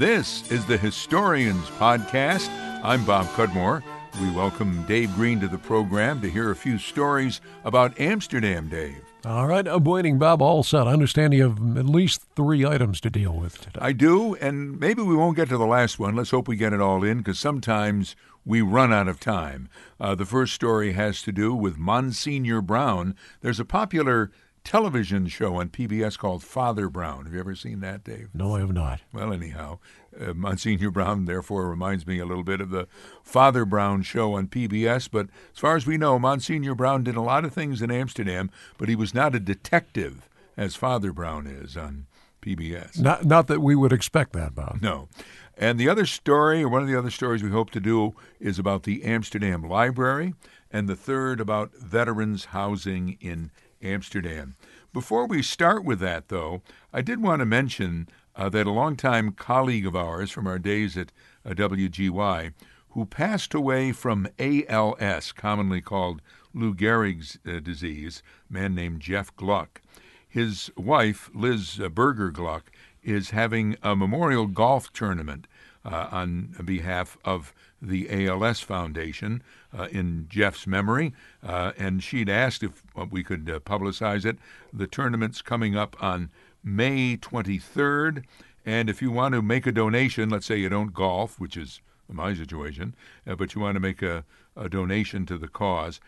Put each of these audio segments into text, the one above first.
This is the Historians Podcast. I'm Bob Cudmore. We welcome Dave Green to the program to hear a few stories about Amsterdam, Dave. All right, I'm waiting, Bob. All set. I understand you have at least three items to deal with today. I do, and maybe we won't get to the last one. Let's hope we get it all in because sometimes we run out of time. Uh, the first story has to do with Monsignor Brown. There's a popular television show on PBS called Father Brown. Have you ever seen that, Dave? No, I have not. Well, anyhow, uh, Monsignor Brown, therefore, reminds me a little bit of the Father Brown show on PBS. But as far as we know, Monsignor Brown did a lot of things in Amsterdam, but he was not a detective as Father Brown is on PBS. Not, not that we would expect that, Bob. No. And the other story, or one of the other stories we hope to do, is about the Amsterdam Library, and the third about veterans housing in Amsterdam. Before we start with that, though, I did want to mention uh, that a longtime colleague of ours from our days at uh, WGY, who passed away from ALS, commonly called Lou Gehrig's uh, disease, a man named Jeff Gluck. His wife, Liz uh, Berger Gluck, is having a memorial golf tournament uh, on behalf of the ALS Foundation uh, in Jeff's memory, uh, and she'd asked if uh, we could uh, publicize it. The tournament's coming up on May 23rd, and if you want to make a donation, let's say you don't golf, which is my situation, uh, but you want to make a, a donation to the cause,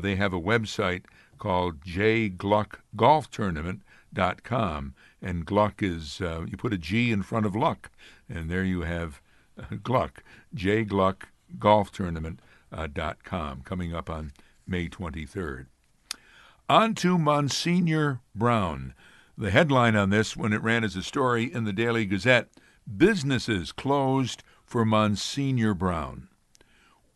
they have a website called jgluckgolftournament.com, and Gluck is you put a G in front of luck, and there you have Gluck, J Gluck Golf Tournament. Uh, dot com, coming up on May 23rd. On to Monsignor Brown. The headline on this, when it ran as a story in the Daily Gazette Businesses closed for Monsignor Brown.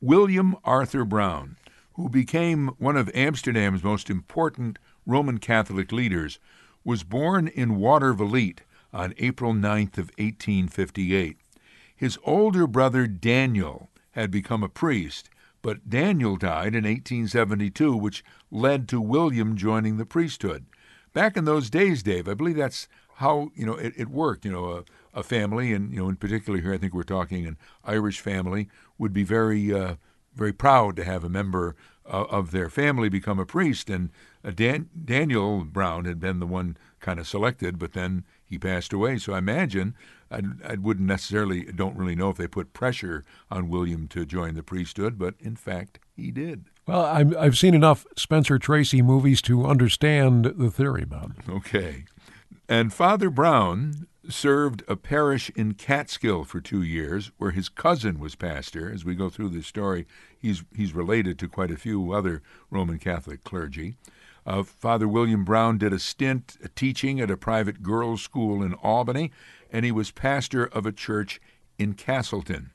William Arthur Brown, who became one of Amsterdam's most important Roman Catholic leaders, was born in Watervliet on April 9th of 1858. His older brother Daniel had become a priest, but Daniel died in 1872, which led to William joining the priesthood. Back in those days, Dave, I believe that's how you know it, it worked. You know, a, a, family, and you know, in particular here, I think we're talking an Irish family, would be very, uh, very proud to have a member uh, of their family become a priest. And uh, Dan- Daniel Brown had been the one kind of selected, but then he passed away. So I imagine I, I wouldn't necessarily don't really know if they put pressure on William to join the priesthood, but in fact he did. Well, i have seen enough Spencer Tracy movies to understand the theory, Bob. Okay. And Father Brown served a parish in Catskill for two years, where his cousin was pastor. As we go through this story, he's he's related to quite a few other Roman Catholic clergy. Uh, Father William Brown did a stint teaching at a private girls' school in Albany, and he was pastor of a church in Castleton.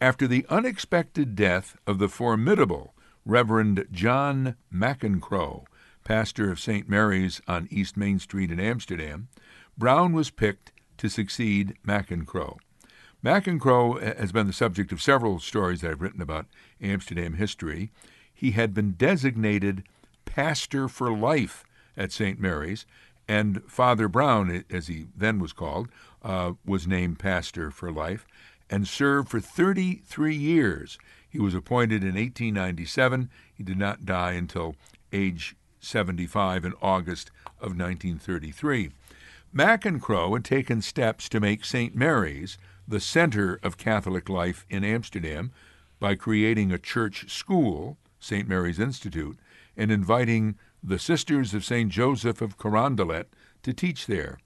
After the unexpected death of the formidable Reverend John McIncrow, pastor of St. Mary's on East Main Street in Amsterdam, Brown was picked to succeed McIncrow. McIncrow has been the subject of several stories that I've written about Amsterdam history. He had been designated pastor for life at St. Mary's, and Father Brown, as he then was called, uh, was named pastor for life and served for 33 years. He was appointed in 1897. He did not die until age 75 in August of 1933. McIncrow had taken steps to make St. Mary's the center of Catholic life in Amsterdam by creating a church school, St. Mary's Institute, and inviting the Sisters of St. Joseph of Carondelet to teach there.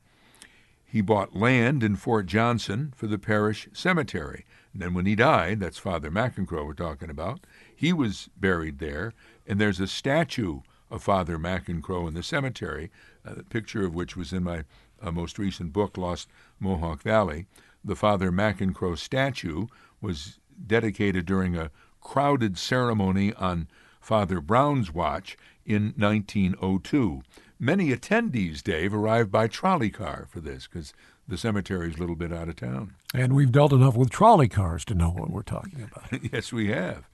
He bought land in Fort Johnson for the parish cemetery. And then when he died, that's Father McIncrow we're talking about, he was buried there, and there's a statue of Father McIncrow in the cemetery, a picture of which was in my uh, most recent book, Lost Mohawk Valley. The Father McIncrow statue was dedicated during a crowded ceremony on Father Brown's watch in 1902. Many attendees, Dave, arrived by trolley car for this because the cemetery is a little bit out of town. And we've dealt enough with trolley cars to know what we're talking about. yes, we have.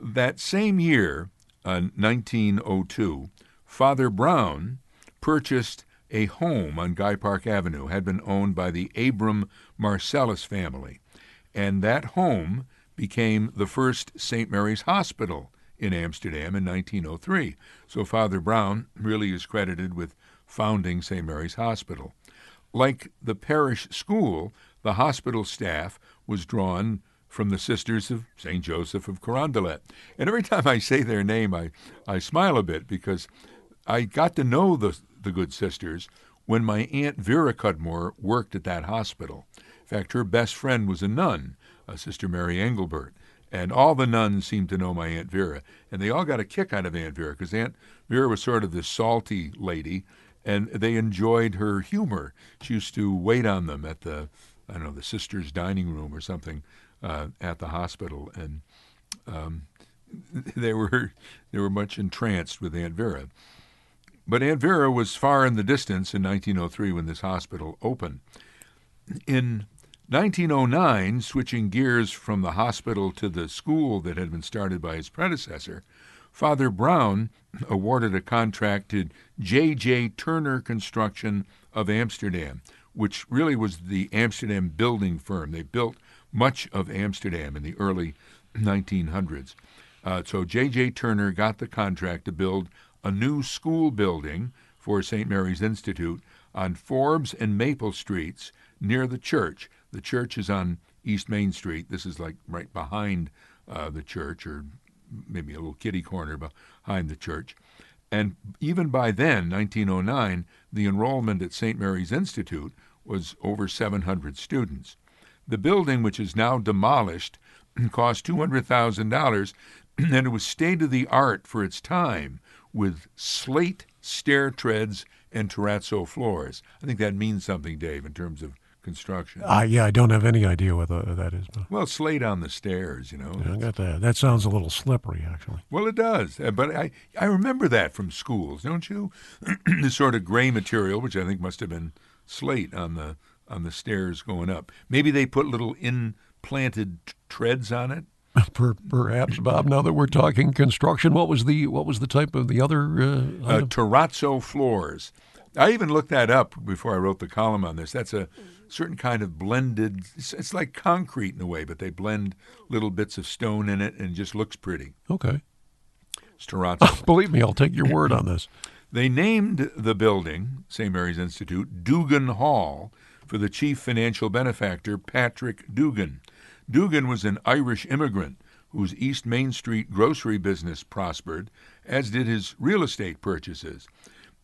That same year, uh, 1902, Father Brown purchased a home on Guy Park Avenue had been owned by the Abram Marcellus family, and that home became the first St. Mary's Hospital in Amsterdam in 1903. So Father Brown really is credited with founding St. Mary's Hospital. Like the parish school, the hospital staff was drawn from the Sisters of St. Joseph of Carondelet. And every time I say their name, I, I smile a bit because I got to know the, the good sisters when my Aunt Vera Cudmore worked at that hospital. In fact, her best friend was a nun, a Sister Mary Engelbert. And all the nuns seemed to know my Aunt Vera. And they all got a kick out of Aunt Vera because Aunt Vera was sort of this salty lady, and they enjoyed her humor. She used to wait on them at the, I don't know, the sisters' dining room or something uh, at the hospital. And um, they were they were much entranced with Aunt Vera. But Aunt Vera was far in the distance in 1903 when this hospital opened. In 1909, switching gears from the hospital to the school that had been started by his predecessor, Father Brown awarded a contract to J.J. Turner Construction of Amsterdam, which really was the Amsterdam building firm. They built much of Amsterdam in the early 1900s. Uh, so J.J. Turner got the contract to build a new school building for St. Mary's Institute on Forbes and Maple Streets near the church. The church is on East Main Street. This is like right behind uh, the church, or maybe a little kitty corner behind the church. And even by then, 1909, the enrollment at St. Mary's Institute was over 700 students. The building, which is now demolished, cost $200,000 and it was state of the art for its time with slate stair treads and terrazzo floors. I think that means something, Dave, in terms of construction. Uh, yeah, I don't have any idea what the, that is. But. Well, slate on the stairs, you know. Yeah, I got that. That sounds a little slippery, actually. Well, it does. Uh, but I, I remember that from schools, don't you? the sort of gray material, which I think must have been slate on the on the stairs going up. Maybe they put little implanted treads on it. Perhaps, Bob. Now that we're talking construction, what was the what was the type of the other uh, uh, terrazzo floors? I even looked that up before I wrote the column on this. That's a certain kind of blended. It's, it's like concrete in a way, but they blend little bits of stone in it, and it just looks pretty. Okay. It's. Believe me, I'll take your word on this. They named the building, St. Mary's Institute, Dugan Hall, for the chief financial benefactor, Patrick Dugan. Dugan was an Irish immigrant whose East Main Street grocery business prospered, as did his real estate purchases.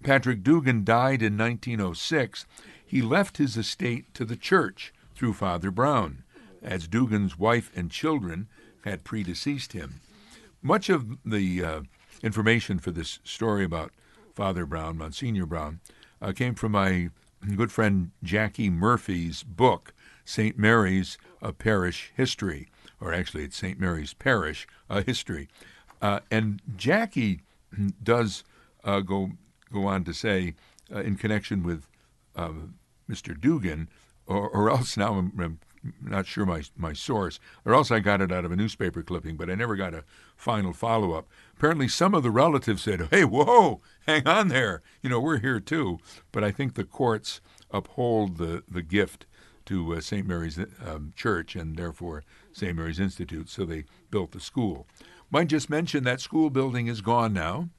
Patrick Dugan died in 1906. He left his estate to the church through Father Brown, as Dugan's wife and children had predeceased him. Much of the uh, information for this story about Father Brown, Monsignor Brown, uh, came from my good friend Jackie Murphy's book, St. Mary's a Parish History, or actually it's St. Mary's Parish a History. Uh, and Jackie does uh, go go on to say, uh, in connection with um, Mr. Dugan, or, or else now I'm, I'm, not sure my my source, or else I got it out of a newspaper clipping, but I never got a final follow up. Apparently, some of the relatives said, "Hey, whoa, hang on there, you know we're here too." But I think the courts uphold the the gift to uh, St. Mary's um, Church and therefore St. Mary's Institute, so they built the school. Might just mention that school building is gone now.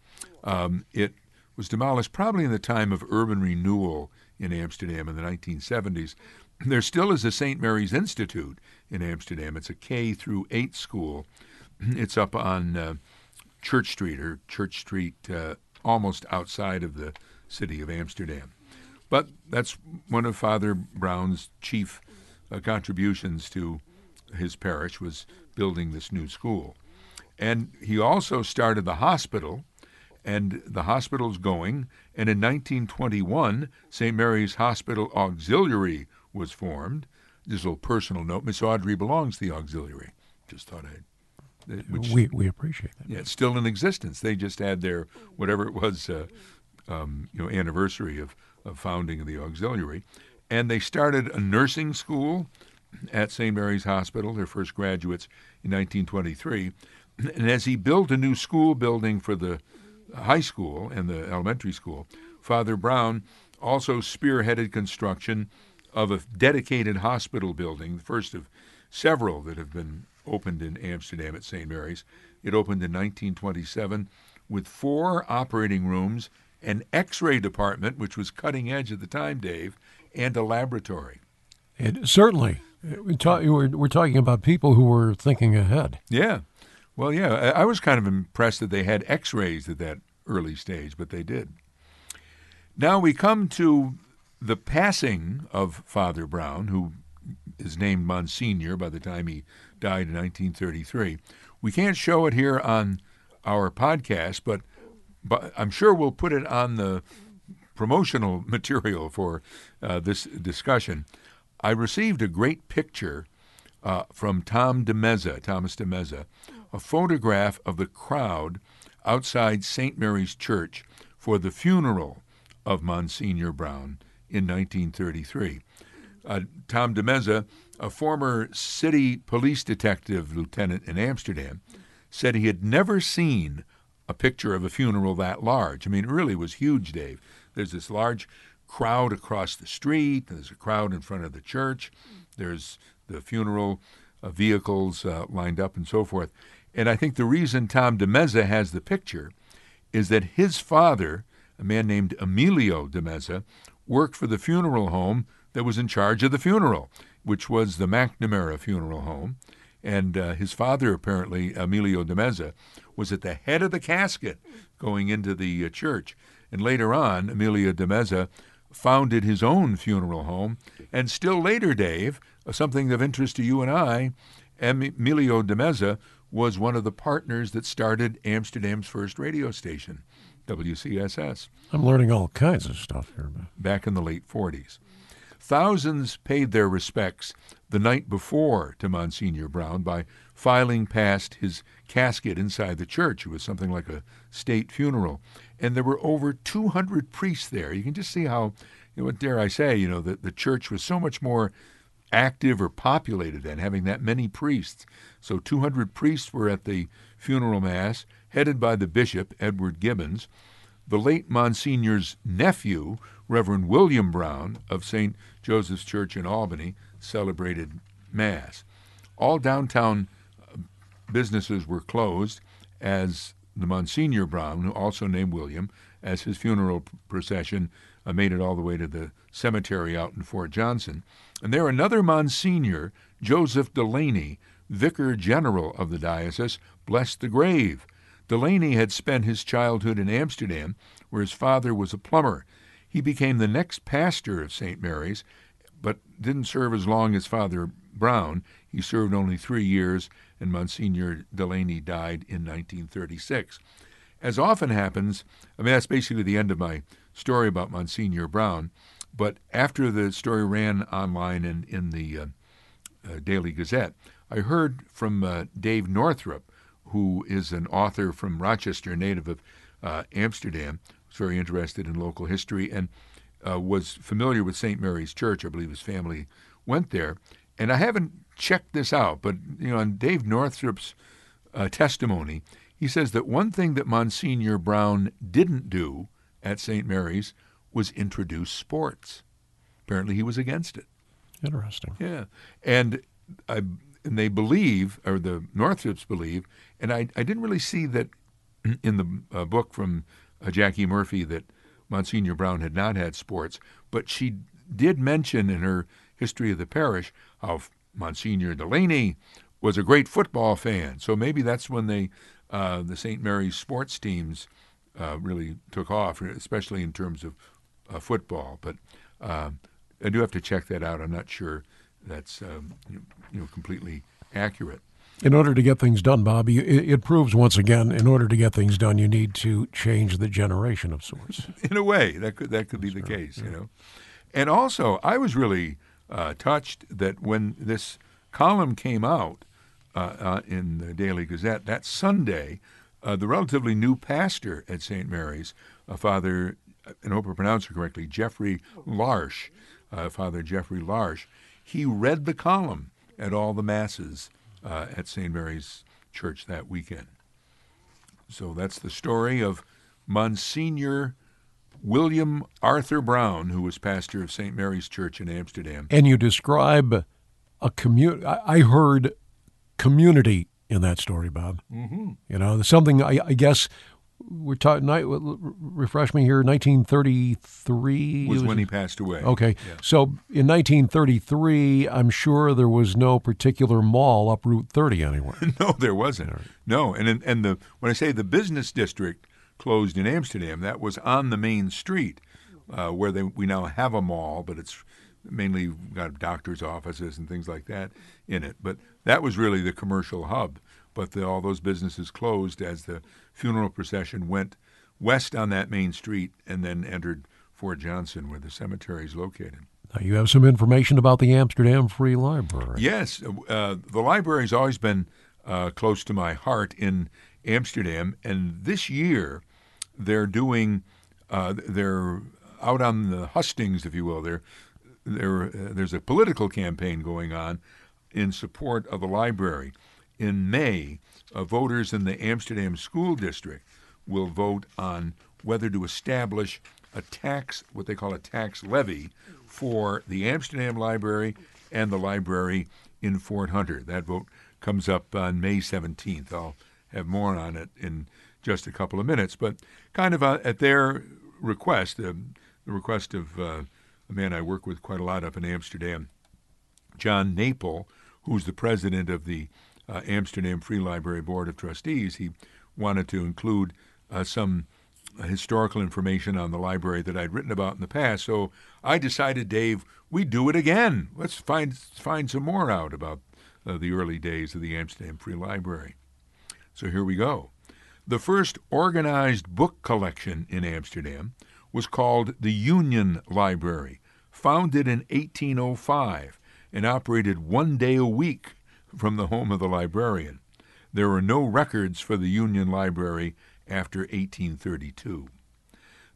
Um, it was demolished probably in the time of urban renewal in Amsterdam in the 1970s. There still is a St. Mary's Institute in Amsterdam. It's a K through 8 school. It's up on uh, Church Street or Church Street, uh, almost outside of the city of Amsterdam. But that's one of Father Brown's chief uh, contributions to his parish was building this new school. And he also started the hospital, and the hospital's going. And in 1921, St. Mary's Hospital Auxiliary was formed. This little personal note: Miss Audrey belongs to the auxiliary. Just thought I'd. Uh, which, we we appreciate that. Yeah, it's still in existence. They just had their whatever it was, uh, um, you know, anniversary of of founding of the auxiliary. And they started a nursing school at St. Mary's Hospital, their first graduates in 1923. And as he built a new school building for the high school and the elementary school, Father Brown also spearheaded construction of a dedicated hospital building, the first of several that have been opened in Amsterdam at St. Mary's. It opened in 1927 with four operating rooms, an x ray department, which was cutting edge at the time, Dave, and a laboratory. It, certainly. We're, we're talking about people who were thinking ahead. Yeah. Well, yeah, I, was kind of impressed that they had x rays at that early stage, but they did. Now we come to the passing of Father Brown, who is named Monsignor by the time he died in 1933. We can't show it here on our podcast, but, but I'm sure we'll put it on the promotional material for uh, this discussion. I received a great picture uh, from Tom DeMezza, Thomas DeMezza, a photograph of the crowd outside St. Mary's Church for the funeral of Monsignor Brown in 1933. Uh, Tom DeMezza, a former city police detective lieutenant in Amsterdam, said he had never seen a picture of a funeral that large. I mean, it really was huge, Dave. There's this large crowd across the street, there's a crowd in front of the church, there's the funeral uh, vehicles uh, lined up, and so forth. And I think the reason Tom DeMezza has the picture is that his father, a man named Emilio DeMezza, worked for the funeral home that was in charge of the funeral, which was the McNamara Funeral Home. And uh, his father, apparently, Emilio DeMezza, was at the head of the casket going into the uh, church. And later on, Emilio DeMezza founded his own funeral home. And still later, Dave, uh, something of interest to you and I, Emilio DeMezza was one of the partners that started Amsterdam's first radio station, WCSS. I'm learning all kinds of stuff here. Back in the late 40s. Thousands paid their respects the night before to Monsignor Brown by filing past his casket inside the church. It was something like a state funeral. And there were over 200 priests there. You can just see how, you know, what dare I say, you know, the, the church was so much more active or populated then, having that many priests. So 200 priests were at the funeral mass, headed by the bishop, Edward Gibbons. The late Monsignor's nephew, Reverend William Brown of St. Joseph's Church in Albany, celebrated Mass. All downtown uh, businesses were closed as the Monsignor Brown, who also named William, as his funeral procession uh, made it all the way to the cemetery out in Fort Johnson. And there, another Monsignor, Joseph Delaney, Vicar General of the diocese, blessed the grave. Delaney had spent his childhood in Amsterdam, where his father was a plumber. He became the next pastor of St. Mary's, but didn't serve as long as Father Brown. He served only three years, and Monsignor Delaney died in 1936. As often happens, I mean, that's basically the end of my story about Monsignor Brown. But after the story ran online and in the uh, uh, Daily Gazette, I heard from uh, Dave Northrup, who is an author from Rochester, native of uh, Amsterdam, was very interested in local history and uh, was familiar with St. Mary's Church. I believe his family went there. And I haven't checked this out, but you know, on Dave Northrup's uh, testimony, he says that one thing that Monsignor Brown didn't do at St. Mary's was introduce sports. Apparently, he was against it. Interesting. Yeah, and I and they believe, or the Northrups believe, and I I didn't really see that in the uh, book from uh, Jackie Murphy that Monsignor Brown had not had sports, but she did mention in her history of the parish how Monsignor Delaney was a great football fan. So maybe that's when they uh, the St. Mary's sports teams uh, really took off, especially in terms of uh, football. But um, I do have to check that out. I'm not sure that's um, you know completely accurate. In order to get things done, Bobby, it, it, proves once again, in order to get things done, you need to change the generation of sorts. In a way, that could that could be the case, yeah. you know. And also, I was really uh, touched that when this column came out uh, uh, in the Daily Gazette that Sunday, uh, the relatively new pastor at St. Mary's, Father and hope I pronounce it correctly, Jeffrey Larsh, uh, Father Jeffrey Larsh, he read the column at all the masses uh, at St. Mary's Church that weekend. So that's the story of Monsignor William Arthur Brown, who was pastor of St. Mary's Church in Amsterdam. And you describe a community. I heard community in that story, Bob. Mm-hmm. You know, something I, I guess we're talking. Refresh me here. 1933 was, was when he passed away. Okay, yeah. so in 1933, I'm sure there was no particular mall up Route 30 anywhere. no, there wasn't. No, and and the when I say the business district closed in Amsterdam, that was on the main street uh, where they, we now have a mall, but it's mainly got doctors' offices and things like that in it. But that was really the commercial hub. But the, all those businesses closed as the funeral procession went west on that main street and then entered Fort Johnson, where the cemetery is located. Now, you have some information about the Amsterdam Free Library. Yes, uh, the library has always been uh, close to my heart in Amsterdam, and this year they're doing uh, they're out on the hustings, if you will. They're, they're, uh, there's a political campaign going on in support of the library. In May, uh, voters in the Amsterdam School District will vote on whether to establish a tax, what they call a tax levy, for the Amsterdam Library and the library in Fort Hunter. That vote comes up on May 17th. I'll have more on it in just a couple of minutes. But kind of uh, at their request, uh, the request of uh, a man I work with quite a lot up in Amsterdam, John Napel, who's the president of the uh, Amsterdam Free Library Board of Trustees, he wanted to include uh, some historical information on the library that I'd written about in the past. So I decided, Dave, we do it again. Let's find find some more out about uh, the early days of the Amsterdam Free Library. So here we go. The first organized book collection in Amsterdam was called the Union Library, founded in 1805 and operated one day a week from the home of the librarian. There were no records for the Union Library after 1832.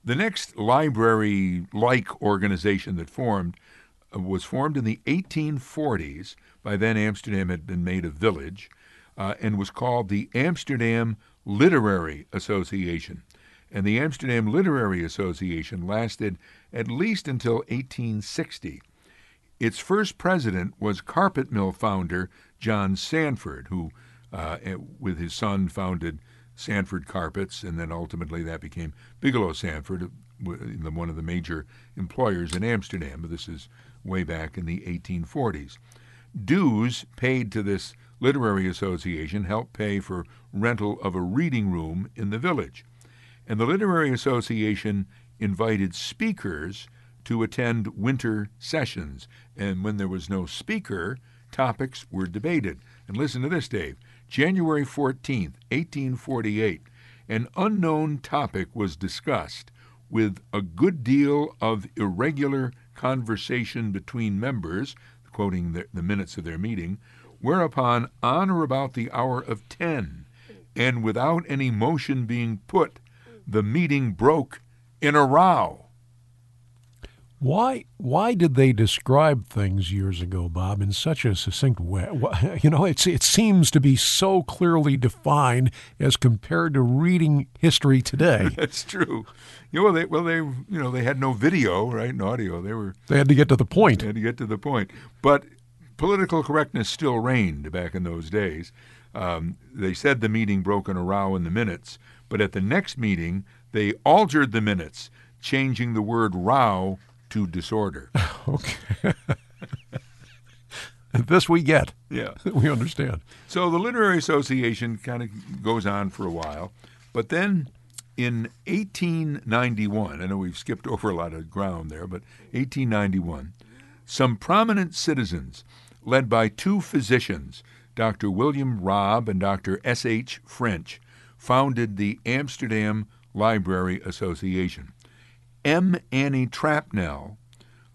The next library like organization that formed uh, was formed in the 1840s. By then, Amsterdam had been made a village uh, and was called the Amsterdam Literary Association. And the Amsterdam Literary Association lasted at least until 1860. Its first president was carpet mill founder John Sanford, who, uh, with his son, founded Sanford Carpets, and then ultimately that became Bigelow Sanford, one of the major employers in Amsterdam. This is way back in the 1840s. Dues paid to this literary association helped pay for rental of a reading room in the village. And the Literary Association invited speakers to attend winter sessions. And when there was no speaker, topics were debated. And listen to this, Dave. January 14th, 1848, an unknown topic was discussed with a good deal of irregular conversation between members, quoting the, the minutes of their meeting, whereupon, on or about the hour of ten, and without any motion being put, the meeting broke in a row. Why why did they describe things years ago, Bob, in such a succinct way? You know, it's it seems to be so clearly defined as compared to reading history today. That's true. You know, well, they well they you know they had no video, right, and audio. They were they had to get to the point. They had to get to the point. But political correctness still reigned back in those days. Um, they said the meeting broke in a row in the minutes, but at the next meeting, they altered the minutes, changing the word row to disorder. okay. this we get. Yeah. we understand. So the Literary Association kind of goes on for a while, but then in 1891, I know we've skipped over a lot of ground there, but 1891, some prominent citizens led by two physicians, Dr. William Robb and Dr. S. H. French, founded the Amsterdam Library Association. M. Annie Trapnell,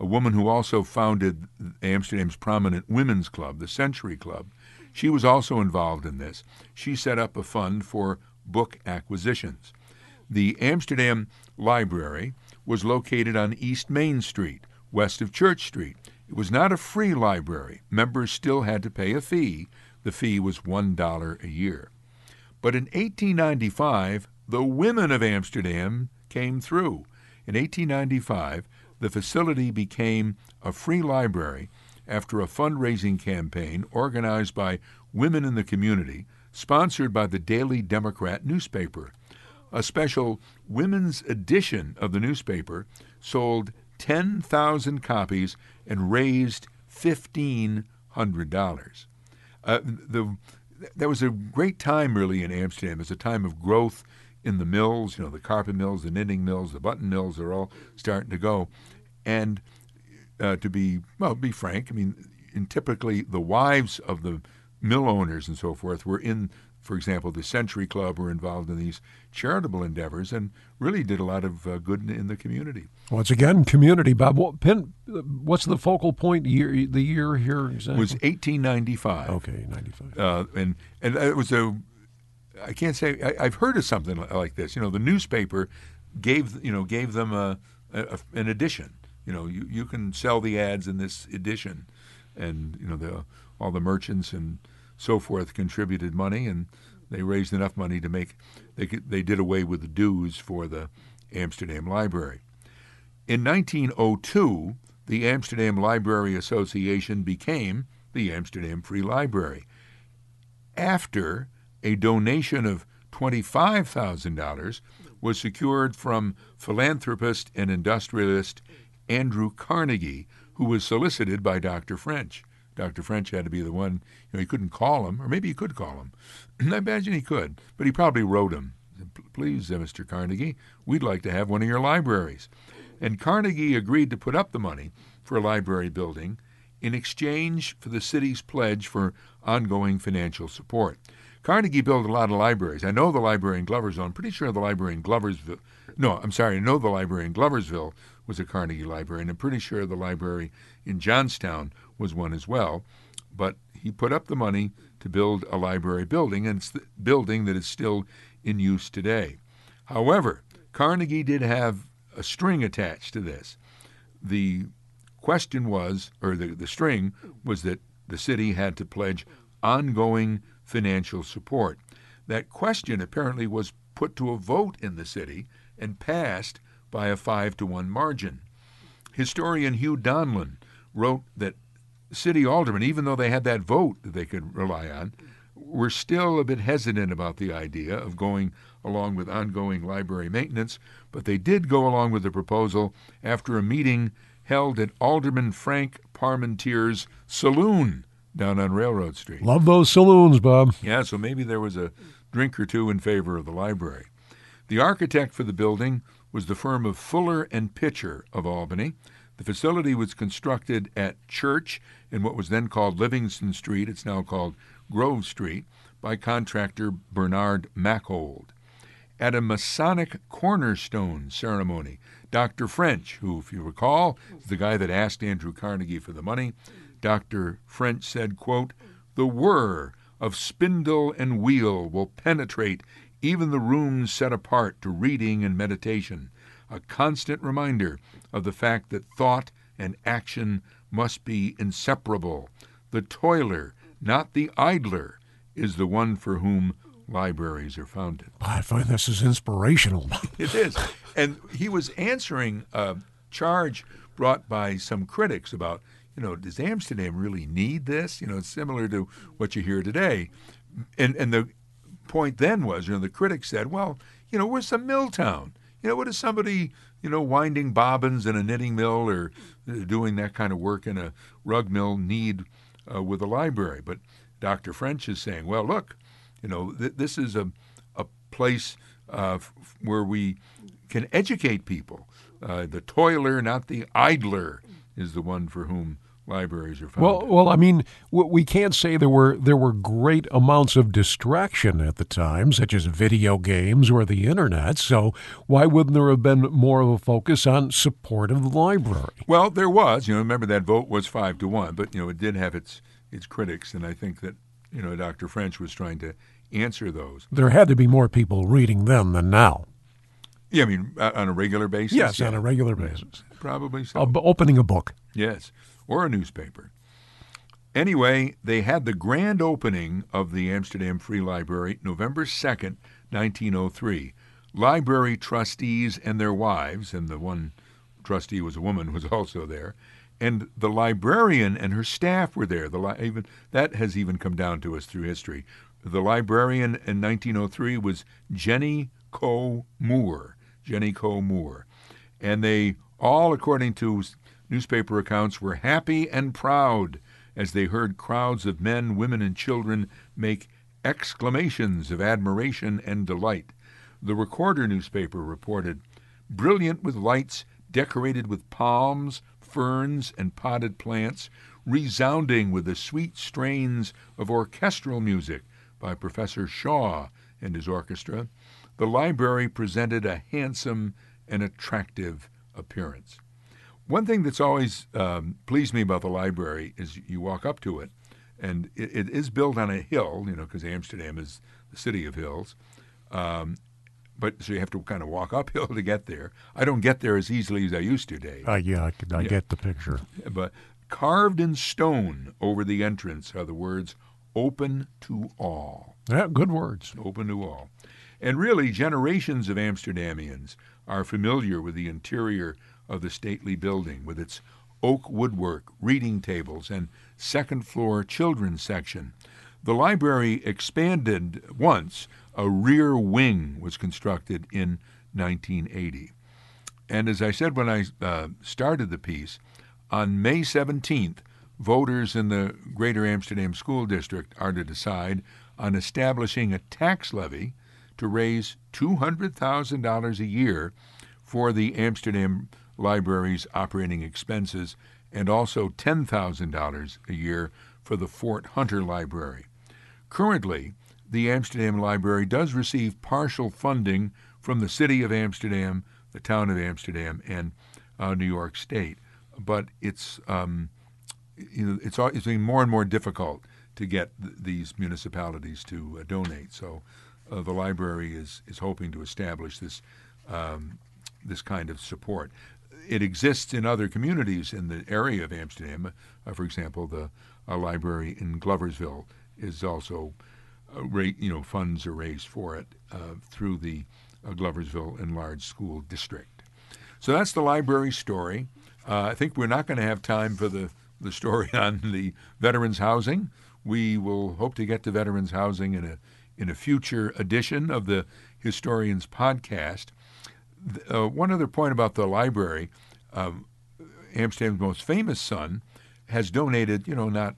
a woman who also founded Amsterdam's prominent women's club, the Century Club, she was also involved in this. She set up a fund for book acquisitions. The Amsterdam Library was located on East Main Street, west of Church Street, it was not a free library. Members still had to pay a fee. The fee was $1 a year. But in 1895, the women of Amsterdam came through. In 1895, the facility became a free library after a fundraising campaign organized by women in the community, sponsored by the Daily Democrat newspaper. A special women's edition of the newspaper sold 10,000 copies and raised $1,500. Uh, the, that was a great time, really, in Amsterdam. It was a time of growth in the mills, you know, the carpet mills, the knitting mills, the button mills are all starting to go. And uh, to be, well, be frank, I mean, typically the wives of the mill owners and so forth were in for example, the Century Club were involved in these charitable endeavors and really did a lot of uh, good in, in, the community. Once again, community, Bob. What, Penn, what's the focal point year? The year here exactly was 1895. Okay, 95. Uh, and and it was a. I can't say I, have heard of something like this. You know, the newspaper gave you know gave them a, a an edition. You know, you, you can sell the ads in this edition, and you know the all the merchants and so forth contributed money, and they raised enough money to make they they did away with the dues for the Amsterdam Library. In 1902, the Amsterdam Library Association became the Amsterdam Free Library. After a donation of $25,000 was secured from philanthropist and industrialist Andrew Carnegie, who was solicited by Dr. French. Dr. French had to be the one, you know, he couldn't call him, or maybe he could call him. I imagine he could, but he probably wrote him. Please, uh, Mr. Carnegie, we'd like to have one of your libraries. And Carnegie agreed to put up the money for a library building in exchange for the city's pledge for ongoing financial support. Carnegie built a lot of libraries. I know the library in Gloversville. I'm pretty sure the library in Gloversville. No, I'm sorry. I know the library in Gloversville was a Carnegie library, and I'm pretty sure the library in Johnstown was one as well. But he put up the money to build a library building, and it's the building that is still in use today. However, Carnegie did have a string attached to this. The question was, or the, the string was that the city had to pledge ongoing financial support. That question apparently was put to a vote in the city and passed by a five to one margin. Historian Hugh Donlon wrote that city aldermen, even though they had that vote that they could rely on, were still a bit hesitant about the idea of going along with ongoing library maintenance, but they did go along with the proposal after a meeting held at Alderman Frank Parmentier's saloon down on Railroad Street. Love those saloons, Bob. Yeah, so maybe there was a drink or two in favor of the library. The architect for the building was the firm of Fuller and Pitcher of Albany. The facility was constructed at Church in what was then called Livingston Street, it's now called Grove Street, by contractor Bernard Machold. At a Masonic cornerstone ceremony, Dr. French, who, if you recall, is the guy that asked Andrew Carnegie for the money, Dr. French said, quote, The whir of spindle and wheel will penetrate even the rooms set apart to reading and meditation, a constant reminder of the fact that thought and action must be inseparable. The toiler, not the idler, is the one for whom libraries are founded. I find this is inspirational. it is. And he was answering a charge brought by some critics about, you know, does Amsterdam really need this? You know, it's similar to what you hear today. And and the point then was, you know, the critics said, well, you know, we're some mill town. You know, what does somebody, you know, winding bobbins in a knitting mill or uh, doing that kind of work in a rug mill need uh, with a library? But Dr. French is saying, well, look, you know, th- this is a, a place uh, f- where we can educate people. Uh, the toiler, not the idler, is the one for whom libraries are founded. Well, well, I mean, we can't say there were there were great amounts of distraction at the time, such as video games or the internet. So why wouldn't there have been more of a focus on support of the library? Well, there was. You know, remember that vote was five to one, but you know, it did have its its critics, and I think that you know Dr. French was trying to answer those. There had to be more people reading then than now. Yeah, I mean, on a regular basis. Yes, yeah. on a regular basis. Probably so. Uh, opening a book. Yes or a newspaper. Anyway, they had the grand opening of the Amsterdam Free Library November 2nd, 1903. library trustees and their wives, and the one trustee was a woman was also there, and the librarian and her staff were there. The li- even that has even come down to us through history. The librarian in 1903 was Jenny Coe Moore. Jenny Coe Moore, and they all, according to newspaper accounts, were happy and proud as they heard crowds of men, women, and children make exclamations of admiration and delight. The Recorder newspaper reported, brilliant with lights, decorated with palms, ferns, and potted plants, resounding with the sweet strains of orchestral music by Professor Shaw and his orchestra, the library presented a handsome and attractive appearance. One thing that's always um, pleased me about the library is you walk up to it, and it, it is built on a hill, you know, because Amsterdam is the city of hills. Um, but so you have to kind of walk uphill to get there. I don't get there as easily as I used to, Dave. Uh, yeah, I, I yeah. get the picture. But carved in stone over the entrance are the words "Open to all." Yeah, good words. Open to all. And really, generations of Amsterdamians are familiar with the interior of the stately building with its oak woodwork, reading tables, and second floor children's section. The library expanded once. A rear wing was constructed in 1980. And as I said when I uh, started the piece, on May 17th, voters in the Greater Amsterdam School District are to decide on establishing a tax levy to raise $200,000 a year for the Amsterdam Library's operating expenses and also $10,000 a year for the Fort Hunter Library. Currently, the Amsterdam Library does receive partial funding from the City of Amsterdam, the Town of Amsterdam, and uh, New York State, but it's um, you know, it's, it's getting more and more difficult to get th- these municipalities to uh, donate. So uh, the library is, is hoping to establish this, um, this kind of support. It exists in other communities in the area of Amsterdam. Uh, for example, the library in Gloversville is also, uh, ra- you know, funds are raised for it uh, through the uh, Gloversville Enlarged School District. So that's the library story. I think we're not going to have time for the, the story on the veterans housing. We will hope to get to veterans housing in a in a future edition of the Historians Podcast. Uh, one other point about the library um, Amsterdam's most famous son has donated, you know, not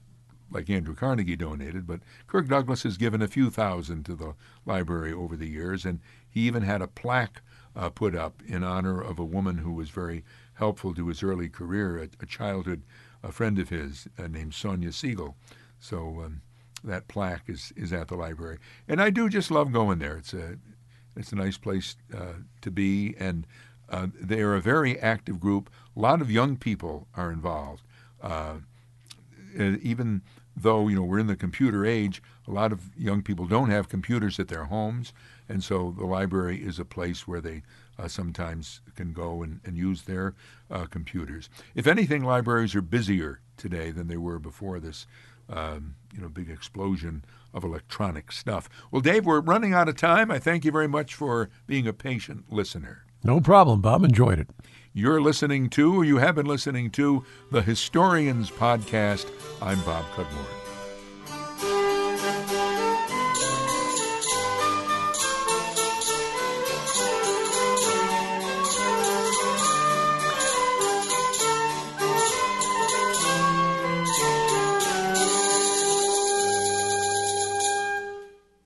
like Andrew Carnegie donated, but Kirk Douglas has given a few thousand to the library over the years, and he even had a plaque uh, put up in honor of a woman who was very helpful to his early career, a, a childhood a friend of his uh, named Sonia Siegel. So um, that plaque is, is at the library. And I do just love going there. It's a, it's a nice place uh, to be, and uh, they are a very active group. A lot of young people are involved. Uh, even though you know we're in the computer age, a lot of young people don't have computers at their homes, and so the library is a place where they uh, sometimes can go and, and use their uh, computers. If anything, libraries are busier today than they were before this um, you know, big explosion of electronic stuff. Well, Dave, we're running out of time. I thank you very much for being a patient listener. No problem, Bob. Enjoyed it. You're listening to, or you have been listening to, the Historians Podcast. I'm Bob Cudmore.